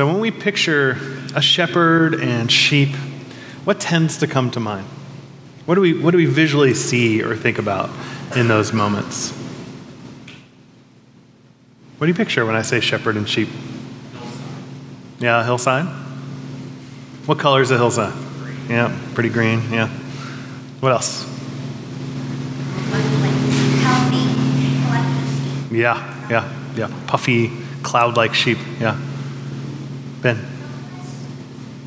So when we picture a shepherd and sheep, what tends to come to mind? What do we, what do we visually see or think about in those moments? What do you picture when I say shepherd and sheep? Yeah, hillside. What color is the hillside? Yeah, pretty green. Yeah. What else? Yeah, yeah, yeah. Puffy, cloud like sheep. Yeah. Ben.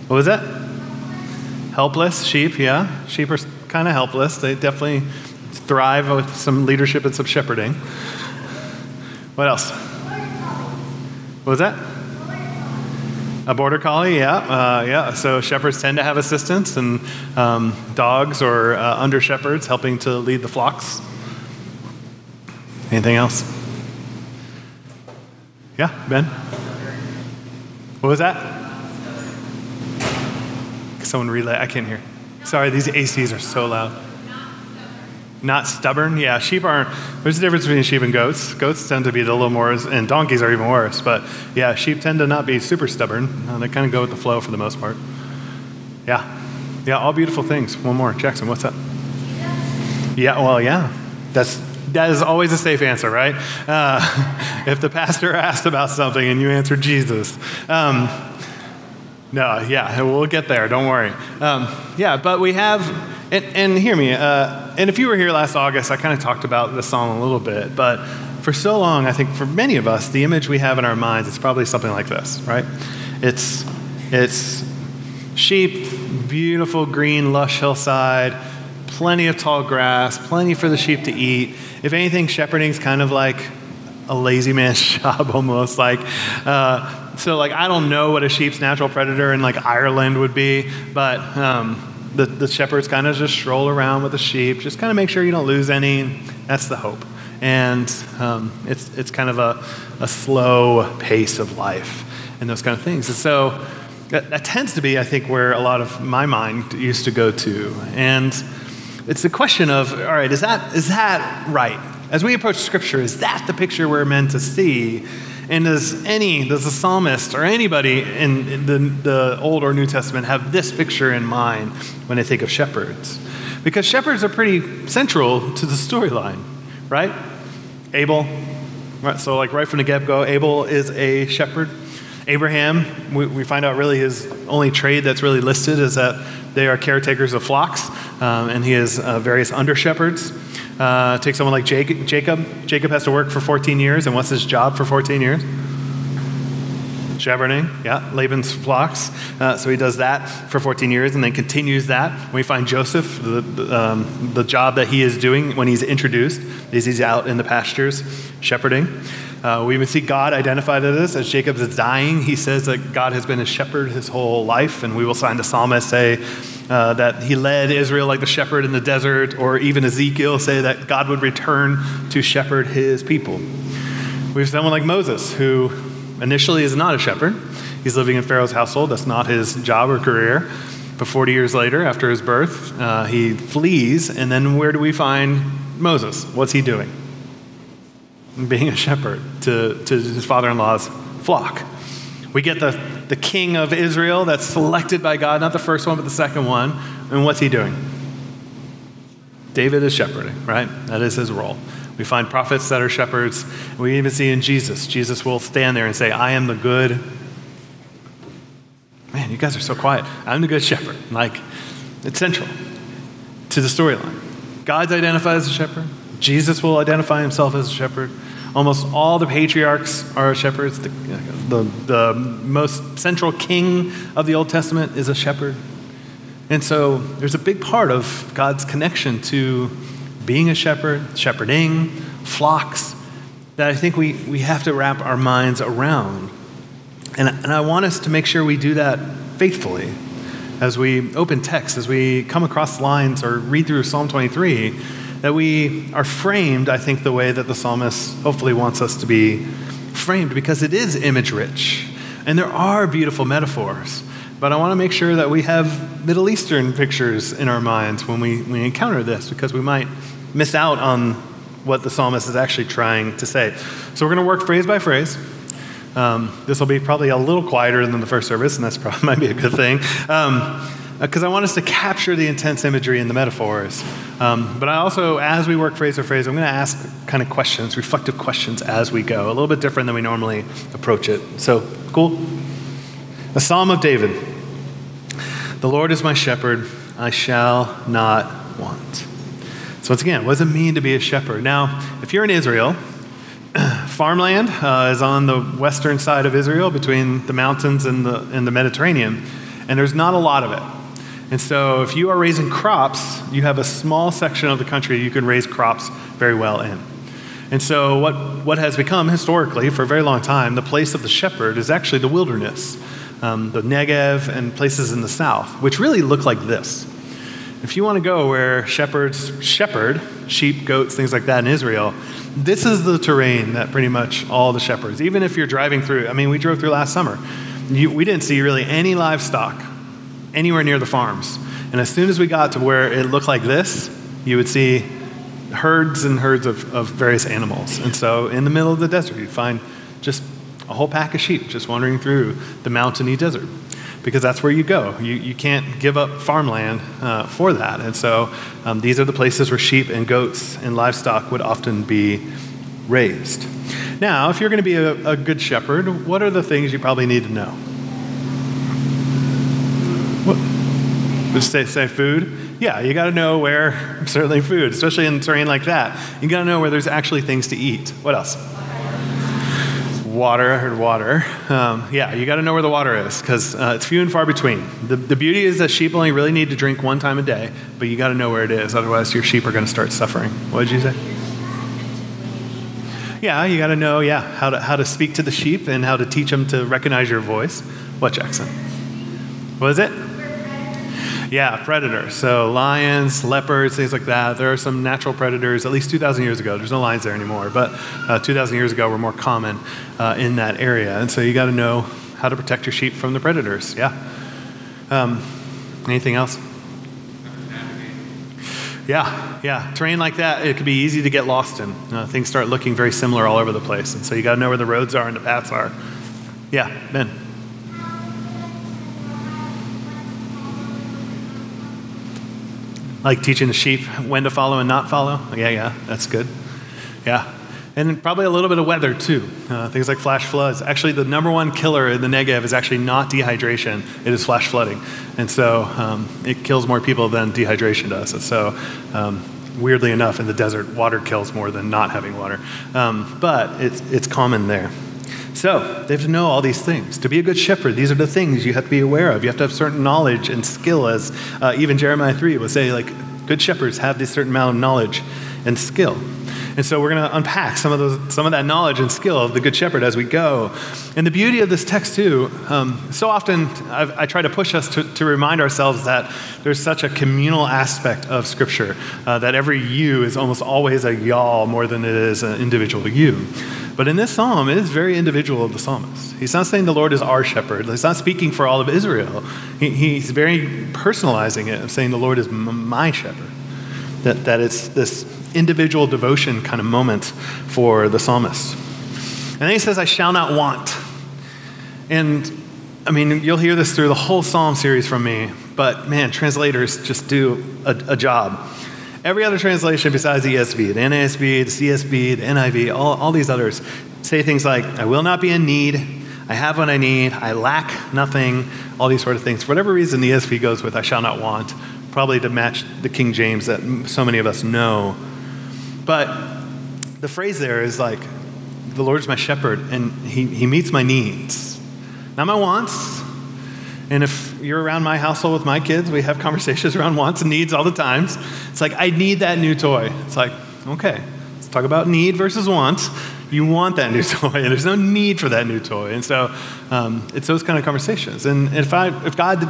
What was that? Helpless sheep, yeah. Sheep are kind of helpless. They definitely thrive with some leadership and some shepherding. What else? What was that? A border collie, yeah, uh, yeah. So shepherds tend to have assistants and um, dogs or uh, under shepherds helping to lead the flocks. Anything else? Yeah, Ben. What was that? Someone relay. I can't hear. Sorry, these ACs are so loud. Not stubborn? Yeah, sheep aren't. There's a difference between sheep and goats. Goats tend to be a little more, and donkeys are even worse. But yeah, sheep tend to not be super stubborn. Uh, they kind of go with the flow for the most part. Yeah. Yeah, all beautiful things. One more. Jackson, what's up? Yeah, well, yeah. That's, that is always a safe answer, right? Uh, if the pastor asked about something and you answered Jesus. Um, no, yeah, we'll get there. Don't worry. Um, yeah, but we have, and, and hear me, uh, and if you were here last August, I kind of talked about this song a little bit, but for so long, I think for many of us, the image we have in our minds is probably something like this, right? It's, it's sheep, beautiful green, lush hillside, plenty of tall grass, plenty for the sheep to eat. If anything, shepherding is kind of like a lazy man's job almost like uh, so like i don't know what a sheep's natural predator in like ireland would be but um, the, the shepherds kind of just stroll around with the sheep, just kind of make sure you don't lose any. That's the hope. And um, it's, it's kind of a, a slow pace of life and those kind of things. And so that, that tends to be, I think, where a lot of my mind used to go to. And it's the question of, all right, is that, is that right? As we approach Scripture, is that the picture we're meant to see? And does any, does the psalmist or anybody in the, the Old or New Testament have this picture in mind when they think of shepherds? Because shepherds are pretty central to the storyline, right? Abel, right? So, like right from the get go, Abel is a shepherd. Abraham, we, we, find out really his only trade that's really listed is that they are caretakers of flocks, um, and he has uh, various under shepherds. Uh, take someone like Jacob. Jacob has to work for 14 years, and what's his job for 14 years? Shepherding, yeah, Laban's flocks. Uh, so he does that for 14 years and then continues that. We find Joseph, the, the, um, the job that he is doing when he's introduced is he's out in the pastures shepherding. Uh, we even see God identified as this. As Jacob is dying, he says that God has been his shepherd his whole life, and we will find the psalmist say, uh, that he led Israel like the shepherd in the desert, or even Ezekiel say that God would return to shepherd his people. We have someone like Moses, who initially is not a shepherd. He's living in Pharaoh's household. That's not his job or career. But 40 years later, after his birth, uh, he flees. And then where do we find Moses? What's he doing? Being a shepherd to, to his father in law's flock. We get the, the king of Israel that's selected by God, not the first one, but the second one. And what's he doing? David is shepherding, right? That is his role. We find prophets that are shepherds. We even see in Jesus, Jesus will stand there and say, I am the good. Man, you guys are so quiet. I'm the good shepherd. Like, it's central to the storyline. God's identified as a shepherd. Jesus will identify himself as a shepherd. Almost all the patriarchs are shepherds. The, the, the most central king of the Old Testament is a shepherd. And so there's a big part of God's connection to being a shepherd, shepherding, flocks, that I think we, we have to wrap our minds around. And, and I want us to make sure we do that faithfully as we open text, as we come across lines or read through Psalm 23 that we are framed, I think, the way that the psalmist hopefully wants us to be framed because it is image rich. And there are beautiful metaphors. But I want to make sure that we have Middle Eastern pictures in our minds when we, we encounter this because we might miss out on what the psalmist is actually trying to say. So we're going to work phrase by phrase. Um, this will be probably a little quieter than the first service, and that's probably might be a good thing. Um, because I want us to capture the intense imagery and the metaphors. Um, but I also, as we work phrase for phrase, I'm going to ask kind of questions, reflective questions as we go, a little bit different than we normally approach it. So, cool? A Psalm of David The Lord is my shepherd, I shall not want. So, once again, what does it mean to be a shepherd? Now, if you're in Israel, farmland uh, is on the western side of Israel between the mountains and the, and the Mediterranean, and there's not a lot of it. And so, if you are raising crops, you have a small section of the country you can raise crops very well in. And so, what, what has become historically for a very long time the place of the shepherd is actually the wilderness, um, the Negev, and places in the south, which really look like this. If you want to go where shepherds shepherd sheep, goats, things like that in Israel, this is the terrain that pretty much all the shepherds, even if you're driving through, I mean, we drove through last summer, you, we didn't see really any livestock anywhere near the farms. And as soon as we got to where it looked like this, you would see herds and herds of, of various animals. And so in the middle of the desert, you'd find just a whole pack of sheep just wandering through the mountainy desert because that's where you go. You, you can't give up farmland uh, for that. And so um, these are the places where sheep and goats and livestock would often be raised. Now, if you're going to be a, a good shepherd, what are the things you probably need to know? Say, say food? Yeah, you got to know where, certainly food, especially in terrain like that. You got to know where there's actually things to eat. What else? Water, I heard water. Um, yeah, you got to know where the water is because uh, it's few and far between. The, the beauty is that sheep only really need to drink one time a day, but you got to know where it is. Otherwise, your sheep are going to start suffering. What did you say? Yeah, you got to know, yeah, how to, how to speak to the sheep and how to teach them to recognize your voice. What, Jackson? What is it? Yeah, predators. So lions, leopards, things like that. There are some natural predators, at least 2,000 years ago. There's no lions there anymore, but uh, 2,000 years ago were more common uh, in that area. And so you got to know how to protect your sheep from the predators. Yeah. Um, anything else? Yeah, yeah. Terrain like that, it could be easy to get lost in. Uh, things start looking very similar all over the place. And so you got to know where the roads are and the paths are. Yeah, Ben. Like teaching the sheep when to follow and not follow. Yeah, yeah, that's good. Yeah. And probably a little bit of weather too. Uh, things like flash floods. Actually, the number one killer in the Negev is actually not dehydration, it is flash flooding. And so um, it kills more people than dehydration does. And so, um, weirdly enough, in the desert, water kills more than not having water. Um, but it's, it's common there. So they have to know all these things. To be a good shepherd, these are the things you have to be aware of. You have to have certain knowledge and skill, as uh, even Jeremiah 3 will say, like, good shepherds have this certain amount of knowledge and skill. And so we're going to unpack some of those, some of that knowledge and skill of the good shepherd as we go. And the beauty of this text too, um, so often I've, i try to push us to, to, remind ourselves that there's such a communal aspect of Scripture uh, that every you is almost always a y'all more than it is an individual you. But in this psalm, it is very individual of the psalmist. He's not saying the Lord is our shepherd. He's not speaking for all of Israel. He, he's very personalizing it, saying the Lord is m- my shepherd. That, that it's this individual devotion kind of moment for the psalmist. And then he says, I shall not want. And I mean, you'll hear this through the whole psalm series from me, but man, translators just do a, a job. Every other translation besides ESV, the NASB, the CSB, the NIV, all, all these others say things like, I will not be in need, I have what I need, I lack nothing, all these sort of things. For whatever reason, the ESV goes with, I shall not want, probably to match the King James that so many of us know. But the phrase there is like, the Lord's my shepherd, and he, he meets my needs. Not my wants, and if you're around my household with my kids, we have conversations around wants and needs all the times. It's like, I need that new toy. It's like, okay, let's talk about need versus wants. You want that new toy, and there's no need for that new toy. And so um, it's those kind of conversations. And if, I, if God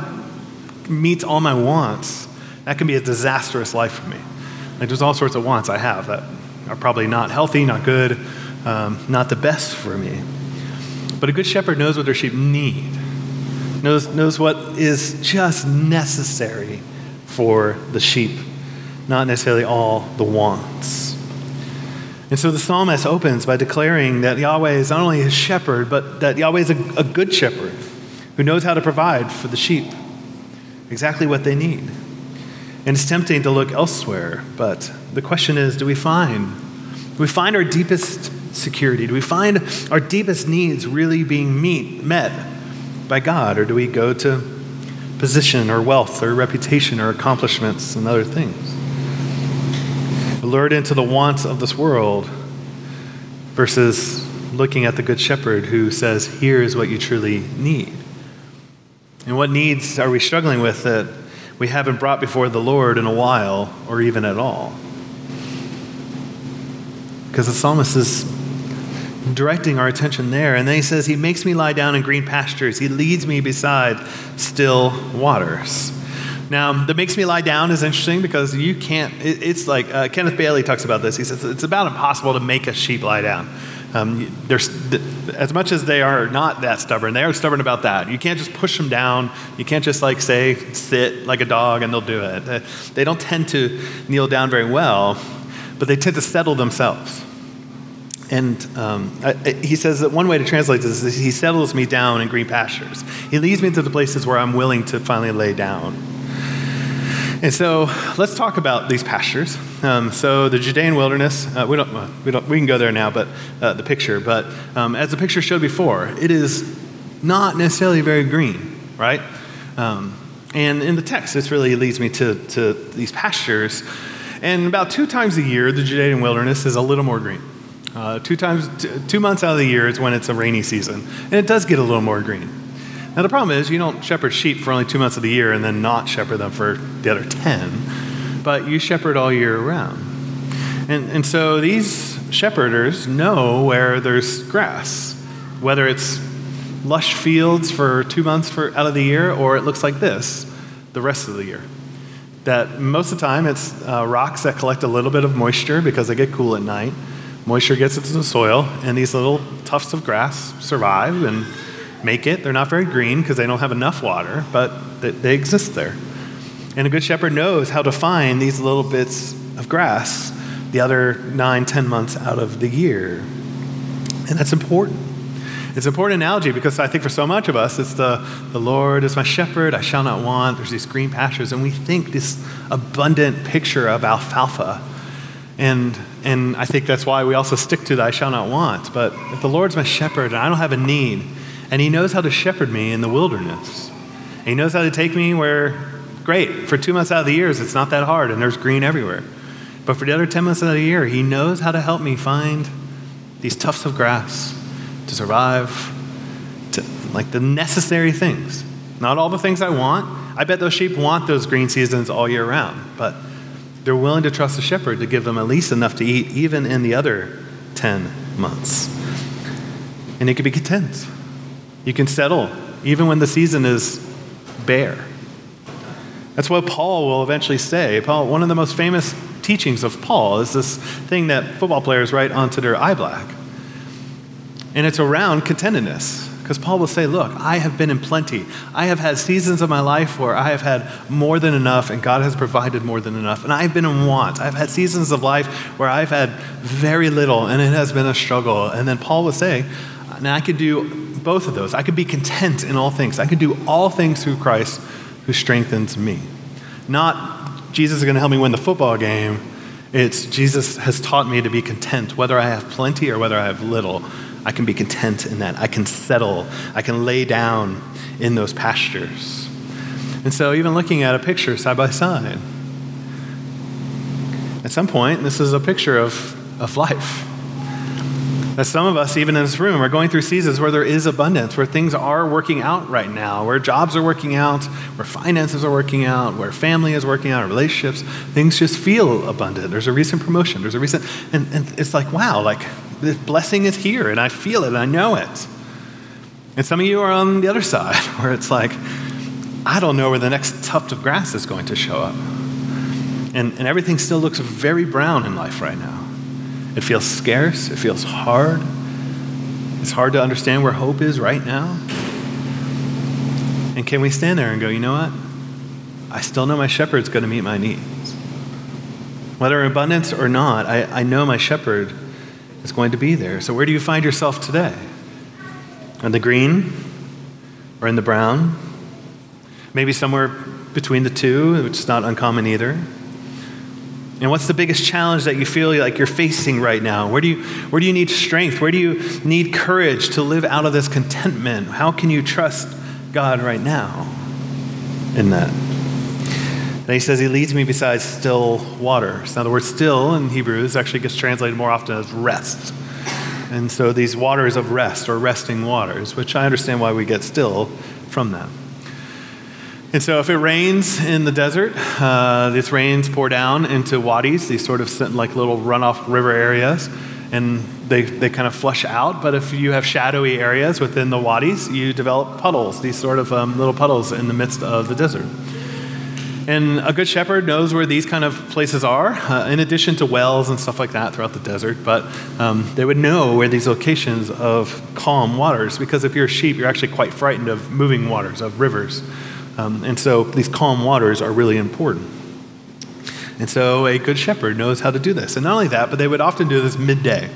meets all my wants, that can be a disastrous life for me. Like there's all sorts of wants I have that are probably not healthy, not good, um, not the best for me. But a good shepherd knows what their sheep need knows, knows what is just necessary for the sheep, not necessarily all the wants. And so the psalmist opens by declaring that Yahweh is not only his shepherd, but that Yahweh is a, a good shepherd who knows how to provide for the sheep exactly what they need. And it's tempting to look elsewhere, but the question is do we find do we find our deepest security? Do we find our deepest needs really being meet, met by God? Or do we go to position or wealth or reputation or accomplishments and other things? Lured into the wants of this world versus looking at the Good Shepherd who says, Here is what you truly need. And what needs are we struggling with that we haven't brought before the Lord in a while or even at all? Because the psalmist is directing our attention there. And then he says, He makes me lie down in green pastures, He leads me beside still waters. Now, the makes me lie down is interesting because you can't, it, it's like uh, Kenneth Bailey talks about this. He says it's about impossible to make a sheep lie down. Um, there's, as much as they are not that stubborn, they are stubborn about that. You can't just push them down. You can't just like say, sit like a dog and they'll do it. They don't tend to kneel down very well, but they tend to settle themselves. And um, I, he says that one way to translate this is he settles me down in green pastures. He leads me to the places where I'm willing to finally lay down. And so let's talk about these pastures. Um, so the Judean wilderness, uh, we, don't, uh, we, don't, we can go there now, but uh, the picture. But um, as the picture showed before, it is not necessarily very green, right? Um, and in the text, this really leads me to, to these pastures. And about two times a year, the Judean wilderness is a little more green. Uh, two times, t- two months out of the year is when it's a rainy season, and it does get a little more green. Now the problem is you don't shepherd sheep for only two months of the year and then not shepherd them for the other ten, but you shepherd all year round. And, and so these shepherders know where there's grass, whether it's lush fields for two months for, out of the year or it looks like this the rest of the year. That most of the time it's uh, rocks that collect a little bit of moisture because they get cool at night Moisture gets into the soil, and these little tufts of grass survive and make it. They're not very green because they don't have enough water, but they, they exist there. And a good shepherd knows how to find these little bits of grass the other nine, ten months out of the year. And that's important. It's an important analogy because I think for so much of us, it's the, the Lord is my shepherd, I shall not want. There's these green pastures, and we think this abundant picture of alfalfa. And and I think that's why we also stick to the I shall not want. But if the Lord's my shepherd and I don't have a need, and He knows how to shepherd me in the wilderness, and He knows how to take me where, great, for two months out of the years, it's not that hard and there's green everywhere. But for the other 10 months out of the year, He knows how to help me find these tufts of grass to survive, to, like the necessary things. Not all the things I want. I bet those sheep want those green seasons all year round, but they're willing to trust the shepherd to give them at least enough to eat, even in the other 10 months. And you can be content. You can settle, even when the season is bare. That's what Paul will eventually say. Paul, one of the most famous teachings of Paul is this thing that football players write onto their eye black. And it's around contentedness. Because Paul will say, Look, I have been in plenty. I have had seasons of my life where I have had more than enough, and God has provided more than enough. And I've been in want. I've had seasons of life where I've had very little, and it has been a struggle. And then Paul will say, Now I could do both of those. I could be content in all things. I could do all things through Christ who strengthens me. Not Jesus is going to help me win the football game. It's Jesus has taught me to be content, whether I have plenty or whether I have little. I can be content in that. I can settle. I can lay down in those pastures. And so, even looking at a picture side by side, at some point, this is a picture of, of life. That some of us, even in this room, are going through seasons where there is abundance, where things are working out right now, where jobs are working out, where finances are working out, where family is working out, relationships. Things just feel abundant. There's a recent promotion. There's a recent, and, and it's like, wow, like the blessing is here, and I feel it, and I know it. And some of you are on the other side, where it's like, I don't know where the next tuft of grass is going to show up. And, and everything still looks very brown in life right now. It feels scarce, it feels hard. It's hard to understand where hope is right now. And can we stand there and go, you know what? I still know my shepherd's going to meet my needs. Whether in abundance or not, I, I know my shepherd is going to be there. So, where do you find yourself today? In the green or in the brown? Maybe somewhere between the two, which is not uncommon either. And what's the biggest challenge that you feel like you're facing right now? Where do you, where do you need strength? Where do you need courage to live out of this contentment? How can you trust God right now in that? And he says, He leads me beside still waters. Now, the word still in Hebrews actually gets translated more often as rest. And so these waters of rest or resting waters, which I understand why we get still from that. And so, if it rains in the desert, uh, these rains pour down into wadis, these sort of like little runoff river areas, and they, they kind of flush out. But if you have shadowy areas within the wadis, you develop puddles, these sort of um, little puddles in the midst of the desert. And a good shepherd knows where these kind of places are, uh, in addition to wells and stuff like that throughout the desert. But um, they would know where these locations of calm waters, because if you're a sheep, you're actually quite frightened of moving waters, of rivers. Um, and so these calm waters are really important. And so a good shepherd knows how to do this. And not only that, but they would often do this midday.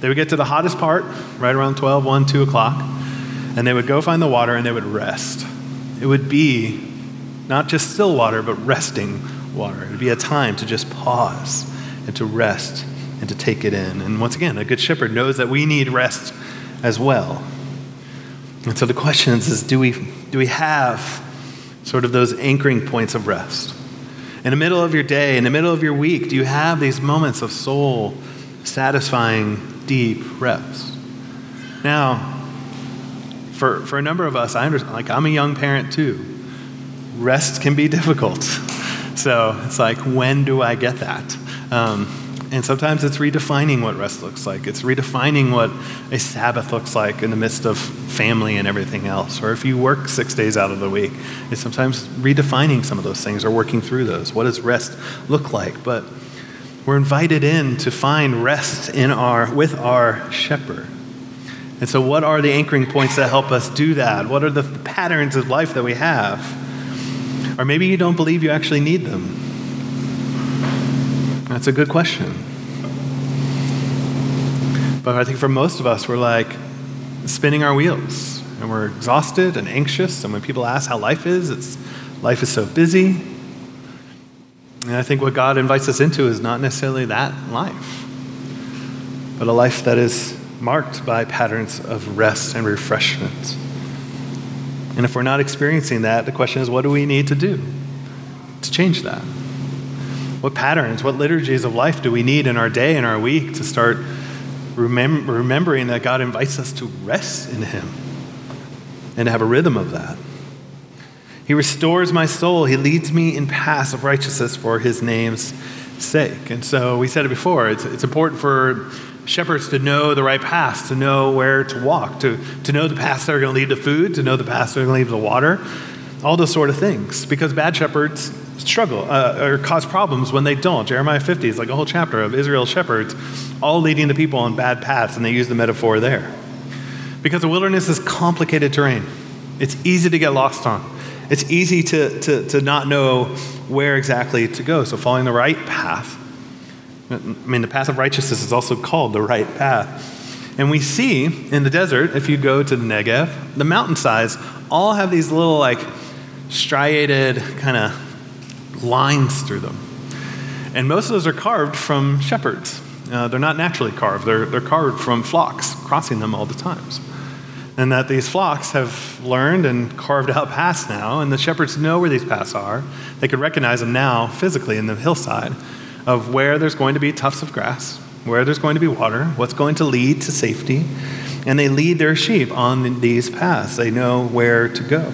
They would get to the hottest part, right around 12, 1, 2 o'clock, and they would go find the water and they would rest. It would be not just still water, but resting water. It would be a time to just pause and to rest and to take it in. And once again, a good shepherd knows that we need rest as well. And so the question is, is do, we, do we have sort of those anchoring points of rest? In the middle of your day, in the middle of your week, do you have these moments of soul satisfying, deep rest? Now, for, for a number of us, I understand, like I'm a young parent too rest can be difficult. So it's like, when do I get that? Um, and sometimes it's redefining what rest looks like. It's redefining what a Sabbath looks like in the midst of family and everything else. Or if you work six days out of the week, it's sometimes redefining some of those things or working through those. What does rest look like? But we're invited in to find rest in our, with our shepherd. And so, what are the anchoring points that help us do that? What are the patterns of life that we have? Or maybe you don't believe you actually need them. That's a good question. But I think for most of us, we're like spinning our wheels and we're exhausted and anxious. And when people ask how life is, it's life is so busy. And I think what God invites us into is not necessarily that life, but a life that is marked by patterns of rest and refreshment. And if we're not experiencing that, the question is what do we need to do to change that? What patterns, what liturgies of life do we need in our day and our week to start remem- remembering that God invites us to rest in Him and to have a rhythm of that? He restores my soul. He leads me in paths of righteousness for His name's sake. And so we said it before, it's, it's important for shepherds to know the right paths, to know where to walk, to, to know the paths that are going to lead to food, to know the paths that are going to lead to water, all those sort of things. Because bad shepherds struggle uh, or cause problems when they don't. Jeremiah 50 is like a whole chapter of Israel's shepherds all leading the people on bad paths, and they use the metaphor there. Because the wilderness is complicated terrain, it's easy to get lost on. It's easy to, to, to not know where exactly to go. So, following the right path I mean, the path of righteousness is also called the right path. And we see in the desert, if you go to the Negev, the mountainsides all have these little, like, striated kind of lines through them. And most of those are carved from shepherds. Uh, they're not naturally carved, they're, they're carved from flocks crossing them all the times. And that these flocks have learned and carved out paths now, and the shepherds know where these paths are. They could recognize them now physically in the hillside of where there's going to be tufts of grass, where there's going to be water, what's going to lead to safety. And they lead their sheep on these paths. They know where to go.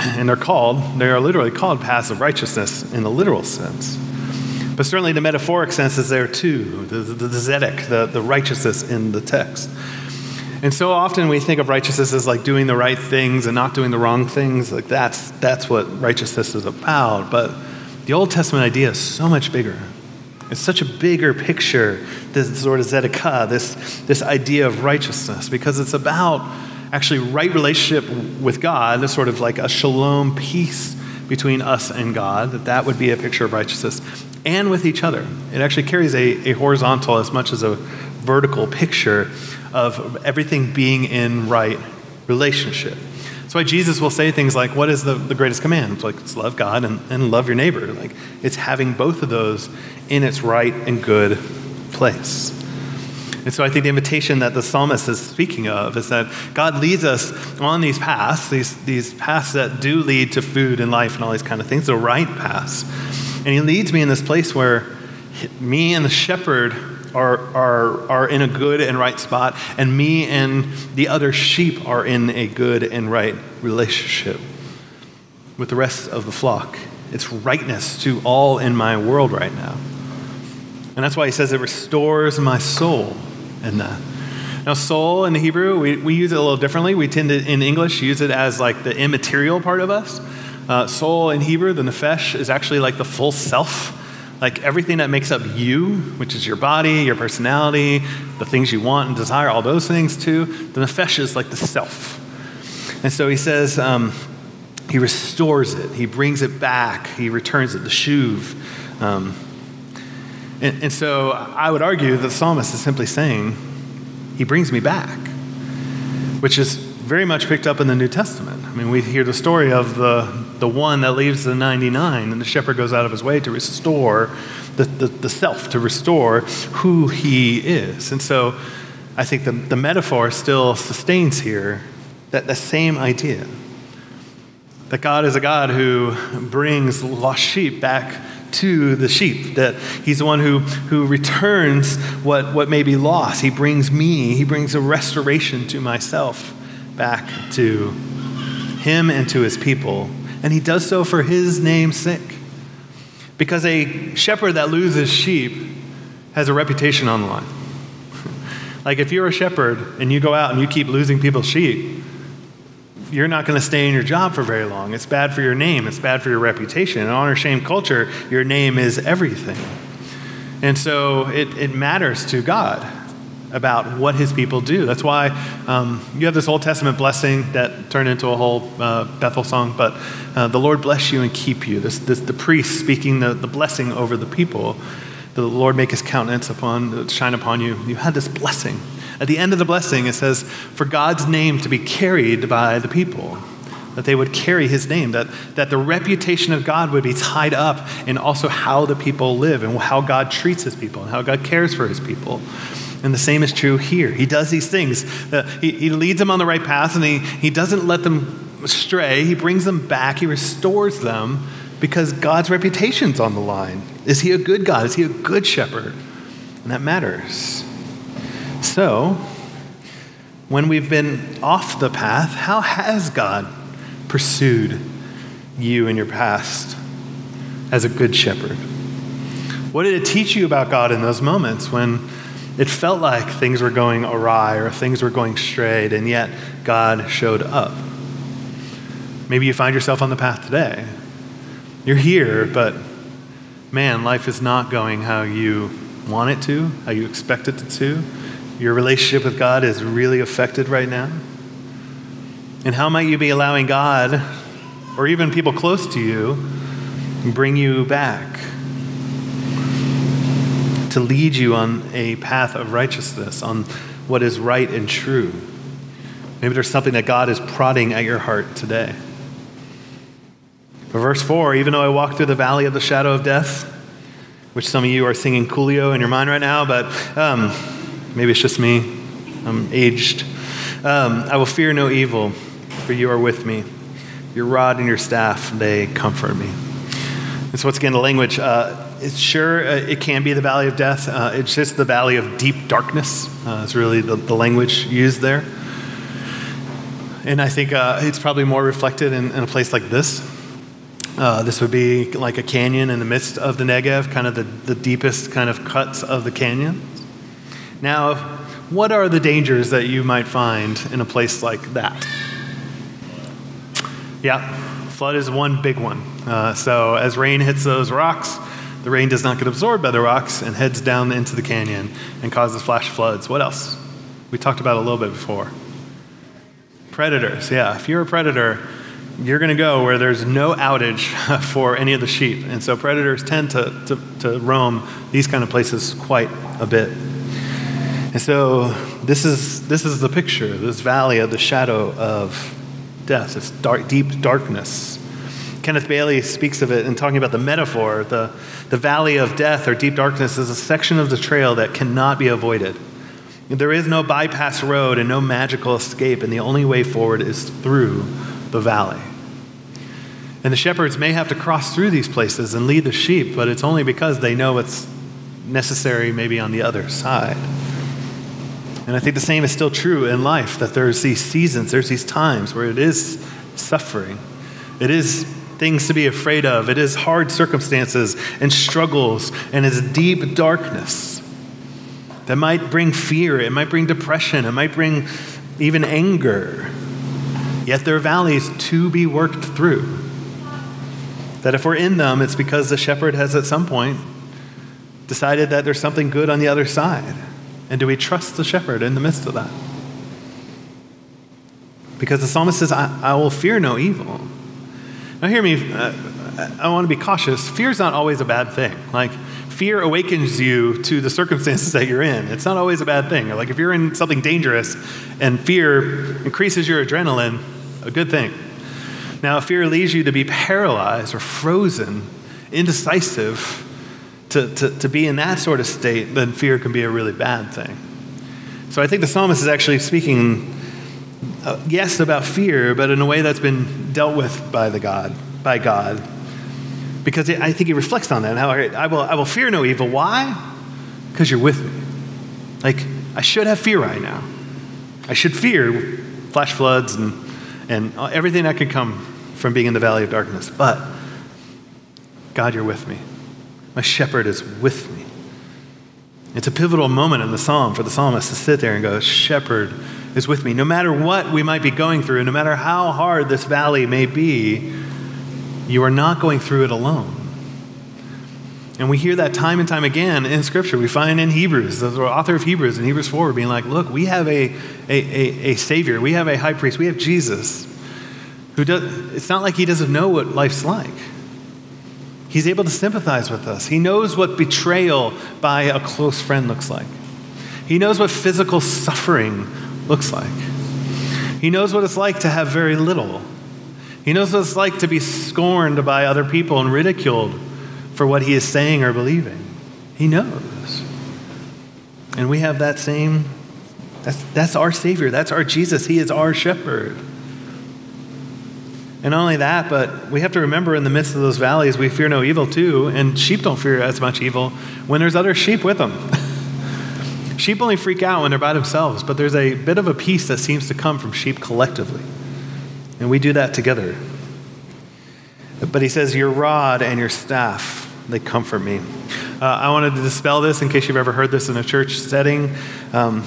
And they're called, they are literally called paths of righteousness in the literal sense. But certainly the metaphoric sense is there too, the, the, the zedek, the, the righteousness in the text. And so often we think of righteousness as like doing the right things and not doing the wrong things. Like that's, that's what righteousness is about. But the Old Testament idea is so much bigger. It's such a bigger picture, this sort of tzedakah, this, this idea of righteousness, because it's about actually right relationship with God, this sort of like a shalom peace between us and God, that that would be a picture of righteousness, and with each other. It actually carries a, a horizontal as much as a vertical picture of everything being in right relationship. That's why Jesus will say things like, What is the, the greatest command? It's like, it's love God and, and love your neighbor. Like, it's having both of those in its right and good place. And so I think the invitation that the psalmist is speaking of is that God leads us on these paths, these, these paths that do lead to food and life and all these kind of things, the right paths. And he leads me in this place where me and the shepherd are, are, are in a good and right spot, and me and the other sheep are in a good and right relationship with the rest of the flock. It's rightness to all in my world right now. And that's why he says it restores my soul in that. Now, soul in the Hebrew, we, we use it a little differently. We tend to, in English, use it as like the immaterial part of us. Uh, soul in Hebrew, the nefesh, is actually like the full self like everything that makes up you, which is your body, your personality, the things you want and desire, all those things too. The nefesh is like the self. And so he says, um, he restores it, he brings it back, he returns it, the shuv. Um, and, and so I would argue that the psalmist is simply saying, he brings me back, which is very much picked up in the New Testament. I mean, we hear the story of the, the one that leaves the 99, and the shepherd goes out of his way to restore the, the, the self, to restore who he is. And so I think the, the metaphor still sustains here that, that same idea that God is a God who brings lost sheep back to the sheep, that He's the one who, who returns what, what may be lost. He brings me, He brings a restoration to myself back to him and to his people. And he does so for his name's sake. Because a shepherd that loses sheep has a reputation on the line. like if you're a shepherd and you go out and you keep losing people's sheep, you're not going to stay in your job for very long. It's bad for your name, it's bad for your reputation. In honor shame culture, your name is everything. And so it, it matters to God about what his people do. That's why um, you have this Old Testament blessing that turned into a whole uh, Bethel song, but uh, the Lord bless you and keep you. This, this, the priest speaking the, the blessing over the people. The Lord make his countenance upon, shine upon you. You had this blessing. At the end of the blessing, it says, for God's name to be carried by the people. That they would carry his name, that, that the reputation of God would be tied up in also how the people live and how God treats his people and how God cares for his people. And the same is true here. He does these things. Uh, he, he leads them on the right path and he, he doesn't let them stray. He brings them back, he restores them because God's reputation's on the line. Is he a good God? Is he a good shepherd? And that matters. So, when we've been off the path, how has God pursued you in your past as a good shepherd? What did it teach you about God in those moments when it felt like things were going awry or things were going straight, and yet God showed up. Maybe you find yourself on the path today. You're here, but man, life is not going how you want it to, how you expect it to. Your relationship with God is really affected right now. And how might you be allowing God, or even people close to you, bring you back? To lead you on a path of righteousness, on what is right and true. Maybe there's something that God is prodding at your heart today. But verse 4 even though I walk through the valley of the shadow of death, which some of you are singing Coolio in your mind right now, but um, maybe it's just me. I'm aged. Um, I will fear no evil, for you are with me. Your rod and your staff, they comfort me. And so, once again, the language. Uh, it's sure uh, it can be the valley of death. Uh, it's just the valley of deep darkness. Uh, it's really the, the, language used there. And I think uh, it's probably more reflected in, in, a place like this. Uh, this would be like a canyon in the midst of the Negev, kind of the, the deepest kind of cuts of the canyon. Now, what are the dangers that you might find in a place like that? Yeah, flood is one big one. Uh, so as rain hits those rocks, the rain does not get absorbed by the rocks and heads down into the canyon and causes flash floods. What else? We talked about a little bit before. Predators, yeah. If you're a predator, you're going to go where there's no outage for any of the sheep. And so predators tend to, to, to roam these kind of places quite a bit. And so this is, this is the picture, this valley of the shadow of death, this dark, deep darkness. Kenneth Bailey speaks of it in talking about the metaphor. The, the valley of death or deep darkness is a section of the trail that cannot be avoided. There is no bypass road and no magical escape, and the only way forward is through the valley. And the shepherds may have to cross through these places and lead the sheep, but it's only because they know what's necessary maybe on the other side. And I think the same is still true in life that there's these seasons, there's these times where it is suffering. It is things to be afraid of. It is hard circumstances and struggles and it's deep darkness that might bring fear, it might bring depression, it might bring even anger. Yet there are valleys to be worked through. That if we're in them, it's because the shepherd has at some point decided that there's something good on the other side. And do we trust the shepherd in the midst of that? Because the psalmist says, I, I will fear no evil. Now, hear me, uh, I want to be cautious. Fear is not always a bad thing. Like, fear awakens you to the circumstances that you're in. It's not always a bad thing. Like, if you're in something dangerous and fear increases your adrenaline, a good thing. Now, if fear leads you to be paralyzed or frozen, indecisive, to, to, to be in that sort of state, then fear can be a really bad thing. So I think the psalmist is actually speaking, uh, yes, about fear, but in a way that's been dealt with by the God, by God. Because it, I think he reflects on that. How I, will, I will fear no evil. Why? Because you're with me. Like, I should have fear right now. I should fear flash floods and, and everything that could come from being in the valley of darkness. But, God, you're with me. My shepherd is with me. It's a pivotal moment in the psalm for the psalmist to sit there and go, Shepherd is with me. No matter what we might be going through, no matter how hard this valley may be, you are not going through it alone. And we hear that time and time again in Scripture. We find in Hebrews, the author of Hebrews in Hebrews 4 being like, look, we have a, a, a, a Savior, we have a high priest, we have Jesus, who does, it's not like he doesn't know what life's like. He's able to sympathize with us. He knows what betrayal by a close friend looks like. He knows what physical suffering looks like. He knows what it's like to have very little. He knows what it's like to be scorned by other people and ridiculed for what he is saying or believing. He knows. And we have that same, that's, that's our Savior, that's our Jesus. He is our shepherd. And not only that, but we have to remember in the midst of those valleys, we fear no evil too, and sheep don't fear as much evil when there's other sheep with them. sheep only freak out when they're by themselves, but there's a bit of a peace that seems to come from sheep collectively. And we do that together. But he says, Your rod and your staff, they comfort me. Uh, I wanted to dispel this in case you've ever heard this in a church setting. Um,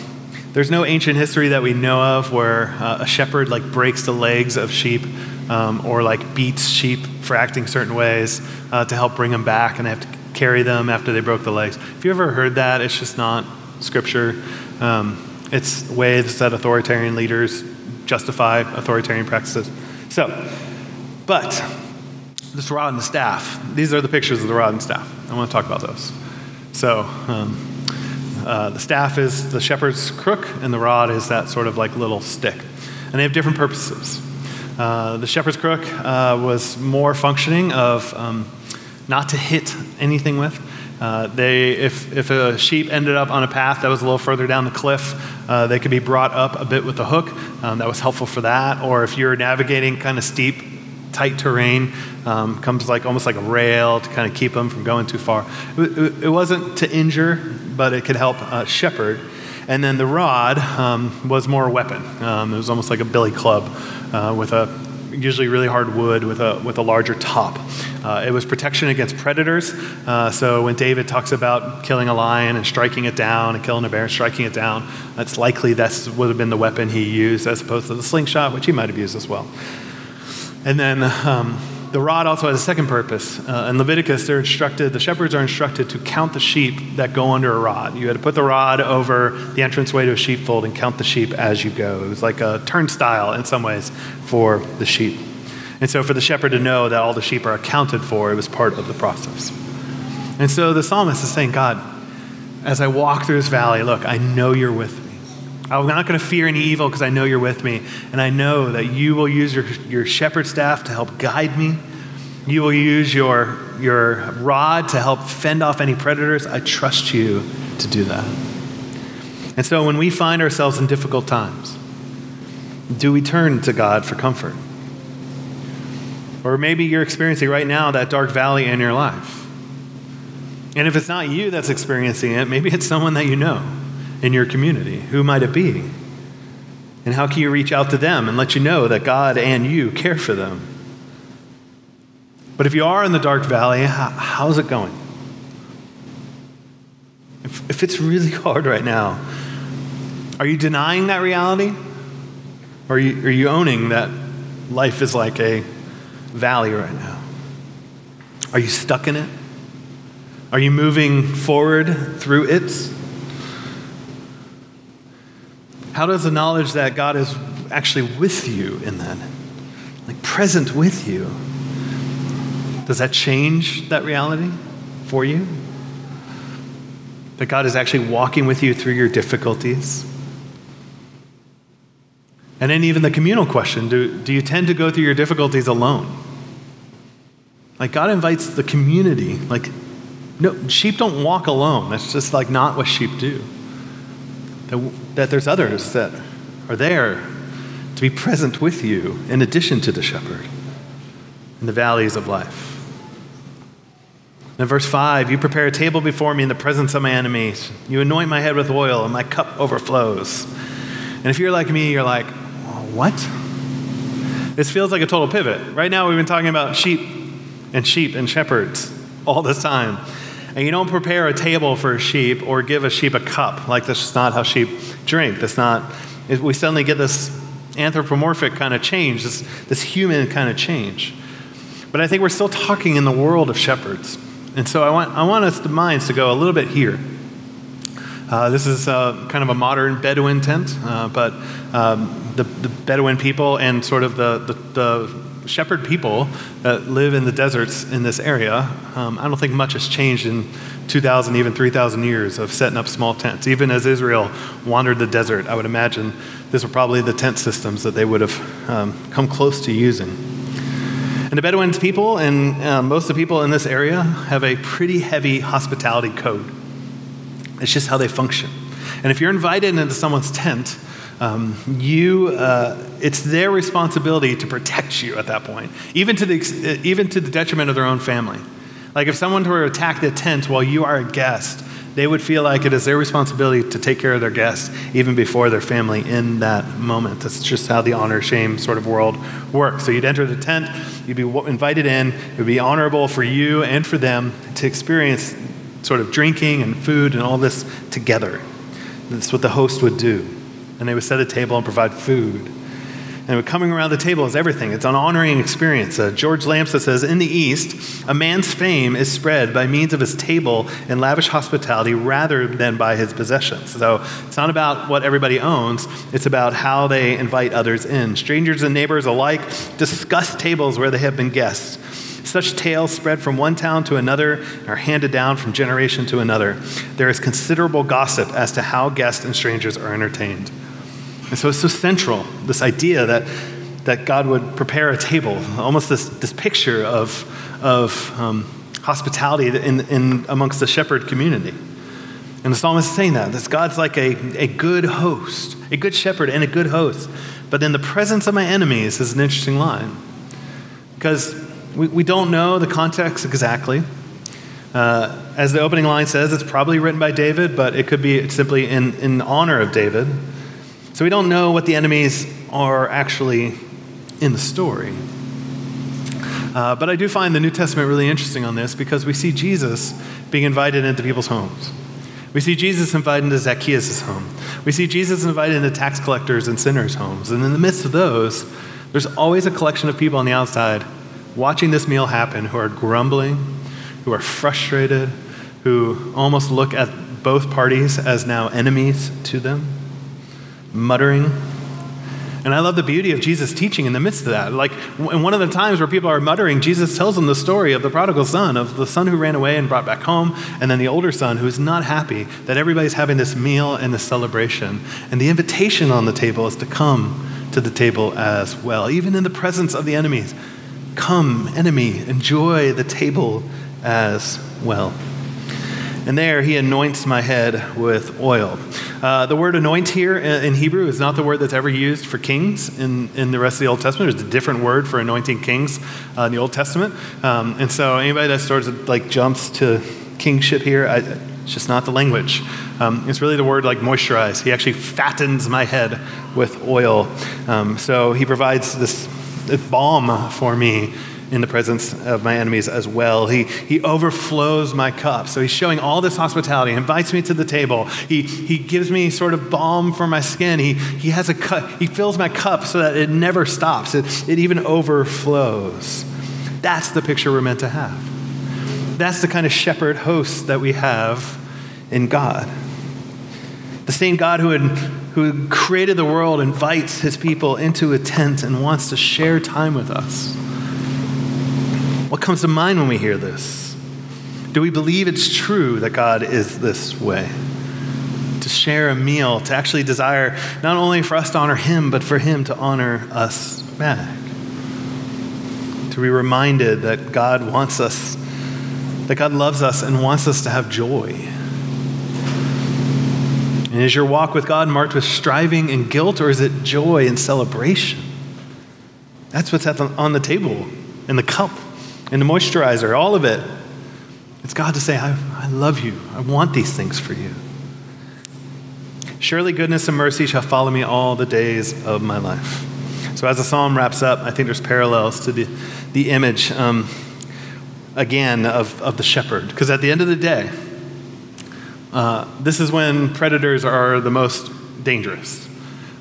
there's no ancient history that we know of where uh, a shepherd like breaks the legs of sheep um, or like beats sheep for acting certain ways uh, to help bring them back and they have to carry them after they broke the legs. If you ever heard that, it's just not scripture. Um, it's ways that authoritarian leaders justify authoritarian practices. So, but this rod and the staff, these are the pictures of the rod and staff. I want to talk about those. So, um, uh, the staff is the shepherd's crook, and the rod is that sort of like little stick. And they have different purposes. Uh, the shepherd's crook uh, was more functioning of um, not to hit anything with. Uh, they, if, if a sheep ended up on a path that was a little further down the cliff, uh, they could be brought up a bit with a hook. Um, that was helpful for that. Or if you're navigating kind of steep, tight terrain, um, comes like almost like a rail to kind of keep them from going too far. It, it wasn't to injure, but it could help shepherd. And then the rod um, was more a weapon. Um, it was almost like a billy club uh, with a usually really hard wood with a, with a larger top. Uh, it was protection against predators. Uh, so when David talks about killing a lion and striking it down and killing a bear and striking it down, that's likely that would have been the weapon he used as opposed to the slingshot, which he might have used as well. And then um, the rod also has a second purpose. Uh, in Leviticus, they're instructed, the shepherds are instructed to count the sheep that go under a rod. You had to put the rod over the entranceway to a sheepfold and count the sheep as you go. It was like a turnstile in some ways for the sheep. And so, for the shepherd to know that all the sheep are accounted for, it was part of the process. And so, the psalmist is saying, God, as I walk through this valley, look, I know you're with me. I'm not going to fear any evil because I know you're with me. And I know that you will use your, your shepherd staff to help guide me. You will use your, your rod to help fend off any predators. I trust you to do that. And so when we find ourselves in difficult times, do we turn to God for comfort? Or maybe you're experiencing right now that dark valley in your life. And if it's not you that's experiencing it, maybe it's someone that you know in your community. Who might it be? And how can you reach out to them and let you know that God and you care for them? But if you are in the dark valley, how's it going? If, if it's really hard right now, are you denying that reality? Or are you, are you owning that life is like a valley right now? Are you stuck in it? Are you moving forward through it? How does the knowledge that God is actually with you in that, like present with you, does that change that reality for you? That God is actually walking with you through your difficulties? And then, even the communal question do, do you tend to go through your difficulties alone? Like, God invites the community. Like, no, sheep don't walk alone. That's just like not what sheep do. That, that there's others that are there to be present with you in addition to the shepherd in the valleys of life. In verse 5, you prepare a table before me in the presence of my enemies. You anoint my head with oil, and my cup overflows. And if you're like me, you're like, what? This feels like a total pivot. Right now, we've been talking about sheep and sheep and shepherds all this time. And you don't prepare a table for a sheep or give a sheep a cup. Like, this is not how sheep drink. That's not, we suddenly get this anthropomorphic kind of change, this, this human kind of change. But I think we're still talking in the world of shepherds. And so I want, I want us, the minds, to go a little bit here. Uh, this is uh, kind of a modern Bedouin tent, uh, but um, the, the, Bedouin people and sort of the, the, the, shepherd people that live in the deserts in this area, um, I don't think much has changed in 2,000, even 3,000 years of setting up small tents. Even as Israel wandered the desert, I would imagine these were probably the tent systems that they would have um, come close to using. And the Bedouins people and uh, most of the people in this area have a pretty heavy hospitality code. It's just how they function. And if you're invited into someone's tent, um, you, uh, it's their responsibility to protect you at that point, even to, the, even to the detriment of their own family. Like if someone were to attack the tent while you are a guest, they would feel like it is their responsibility to take care of their guests even before their family in that moment. That's just how the honor shame sort of world works. So you'd enter the tent, you'd be invited in, it would be honorable for you and for them to experience sort of drinking and food and all this together. That's what the host would do. And they would set a table and provide food. And coming around the table is everything. It's an honoring experience. Uh, George Lamsa says In the East, a man's fame is spread by means of his table and lavish hospitality rather than by his possessions. So it's not about what everybody owns, it's about how they invite others in. Strangers and neighbors alike discuss tables where they have been guests. Such tales spread from one town to another and are handed down from generation to another. There is considerable gossip as to how guests and strangers are entertained. And so it's so central, this idea that, that God would prepare a table, almost this, this picture of, of um, hospitality in, in, amongst the shepherd community. And the psalmist is saying that, that God's like a, a good host, a good shepherd and a good host. But in the presence of my enemies is an interesting line. Because we, we don't know the context exactly. Uh, as the opening line says, it's probably written by David, but it could be simply in, in honor of David. So we don't know what the enemies are actually in the story. Uh, but I do find the New Testament really interesting on this because we see Jesus being invited into people's homes. We see Jesus invited into Zacchaeus' home. We see Jesus invited into tax collectors and sinners' homes. And in the midst of those, there's always a collection of people on the outside watching this meal happen who are grumbling, who are frustrated, who almost look at both parties as now enemies to them, muttering. And I love the beauty of Jesus' teaching in the midst of that. Like, in one of the times where people are muttering, Jesus tells them the story of the prodigal son, of the son who ran away and brought back home, and then the older son who is not happy that everybody's having this meal and this celebration. And the invitation on the table is to come to the table as well, even in the presence of the enemies. Come, enemy, enjoy the table as well. And there he anoints my head with oil. Uh, the word anoint here in Hebrew is not the word that's ever used for kings in, in the rest of the Old Testament. There's a different word for anointing kings uh, in the Old Testament. Um, and so anybody that of like jumps to kingship here, I, it's just not the language. Um, it's really the word like moisturize. He actually fattens my head with oil. Um, so he provides this balm for me in the presence of my enemies as well. He, he overflows my cup. So he's showing all this hospitality, he invites me to the table. He, he gives me sort of balm for my skin. He, he has a cup, he fills my cup so that it never stops. It, it even overflows. That's the picture we're meant to have. That's the kind of shepherd host that we have in God. The same God who, had, who created the world invites his people into a tent and wants to share time with us. What comes to mind when we hear this? Do we believe it's true that God is this way? To share a meal, to actually desire not only for us to honor Him, but for Him to honor us back. To be reminded that God wants us, that God loves us and wants us to have joy. And is your walk with God marked with striving and guilt, or is it joy and celebration? That's what's on the table in the cup and the moisturizer, all of it. It's God to say, I, I love you. I want these things for you. Surely goodness and mercy shall follow me all the days of my life. So, as the psalm wraps up, I think there's parallels to the, the image, um, again, of, of the shepherd. Because at the end of the day, uh, this is when predators are the most dangerous.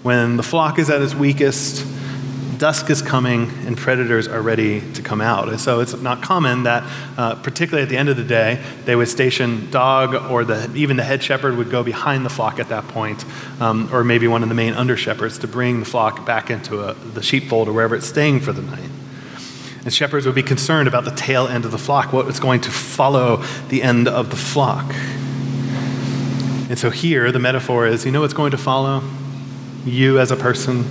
When the flock is at its weakest, dusk is coming and predators are ready to come out. And so it's not common that, uh, particularly at the end of the day, they would station dog or the, even the head shepherd would go behind the flock at that point, um, or maybe one of the main under shepherds to bring the flock back into a, the sheepfold or wherever it's staying for the night. And shepherds would be concerned about the tail end of the flock, what was going to follow the end of the flock. And so here, the metaphor is you know what's going to follow? You as a person,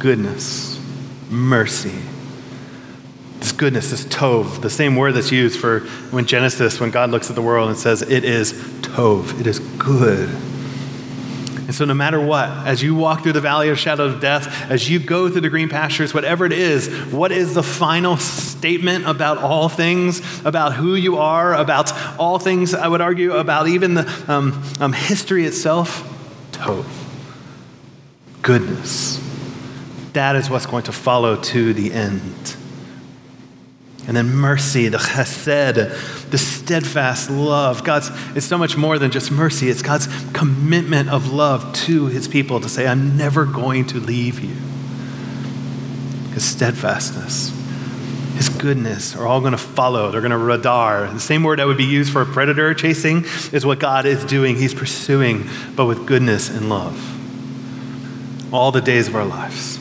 goodness, mercy. This goodness, this tov, the same word that's used for when Genesis, when God looks at the world and says, it is tov, it is good. And so, no matter what, as you walk through the valley of shadow of death, as you go through the green pastures, whatever it is, what is the final statement about all things, about who you are, about all things, I would argue, about even the um, um, history itself? Tov. Goodness that is what's going to follow to the end. And then mercy, the chesed, the steadfast love. God's, it's so much more than just mercy. It's God's commitment of love to his people to say, I'm never going to leave you. His steadfastness, his goodness are all going to follow. They're going to radaf. The same word that would be used for a predator chasing is what God is doing. He's pursuing, but with goodness and love. All the days of our lives.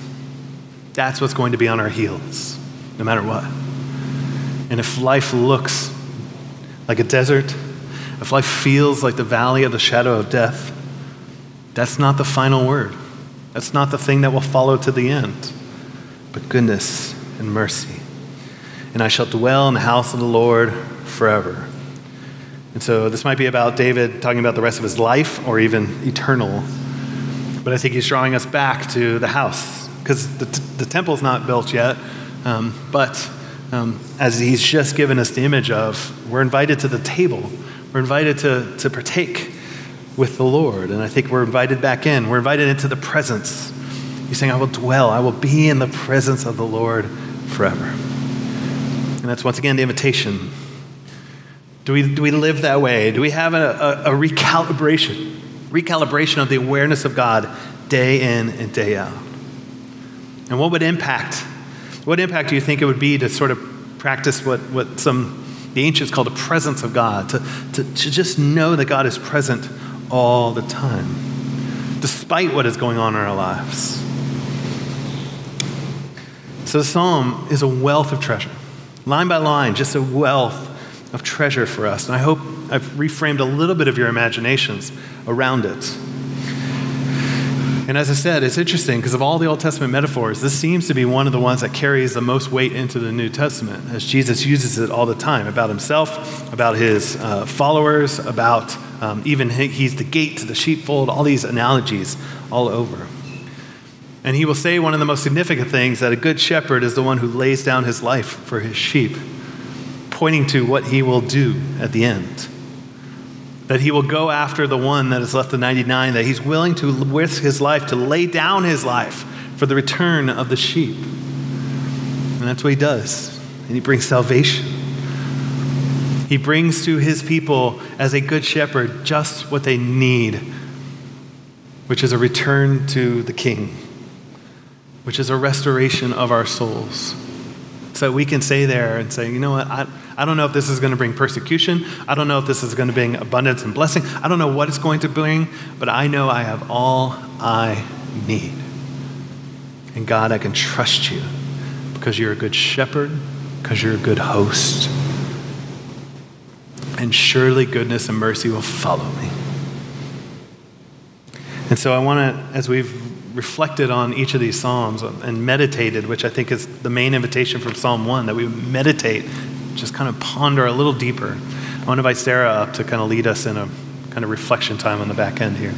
That's what's going to be on our heels, no matter what. And if life looks like a desert, if life feels like the valley of the shadow of death, that's not the final word. That's not the thing that will follow to the end, but goodness and mercy. And I shall dwell in the house of the Lord forever. And so this might be about David talking about the rest of his life or even eternal. But I think he's drawing us back to the house because the, t- the temple's not built yet. Um, but um, as he's just given us the image of, we're invited to the table. We're invited to, to partake with the Lord. And I think we're invited back in. We're invited into the presence. He's saying, I will dwell, I will be in the presence of the Lord forever. And that's once again the invitation. Do we, do we live that way? Do we have a, a, a recalibration, recalibration of the awareness of God day in and day out? And what would impact? What impact do you think it would be to sort of practice what, what some the ancients called the presence of God, to, to, to just know that God is present all the time, despite what is going on in our lives? So the psalm is a wealth of treasure, line by line, just a wealth of treasure for us. And I hope I've reframed a little bit of your imaginations around it. And as I said, it's interesting because of all the Old Testament metaphors, this seems to be one of the ones that carries the most weight into the New Testament, as Jesus uses it all the time about himself, about his uh, followers, about um, even he, he's the gate to the sheepfold, all these analogies all over. And he will say one of the most significant things that a good shepherd is the one who lays down his life for his sheep, pointing to what he will do at the end that he will go after the one that has left the 99, that he's willing to risk his life, to lay down his life for the return of the sheep. And that's what he does. And he brings salvation. He brings to his people, as a good shepherd, just what they need, which is a return to the king, which is a restoration of our souls. So we can say there and say, you know what, I, I don't know if this is going to bring persecution. I don't know if this is going to bring abundance and blessing. I don't know what it's going to bring, but I know I have all I need. And God, I can trust you because you're a good shepherd, because you're a good host. And surely goodness and mercy will follow me. And so I want to, as we've reflected on each of these Psalms and meditated, which I think is the main invitation from Psalm 1, that we meditate just kind of ponder a little deeper. I want to invite Sarah up to kind of lead us in a kind of reflection time on the back end here.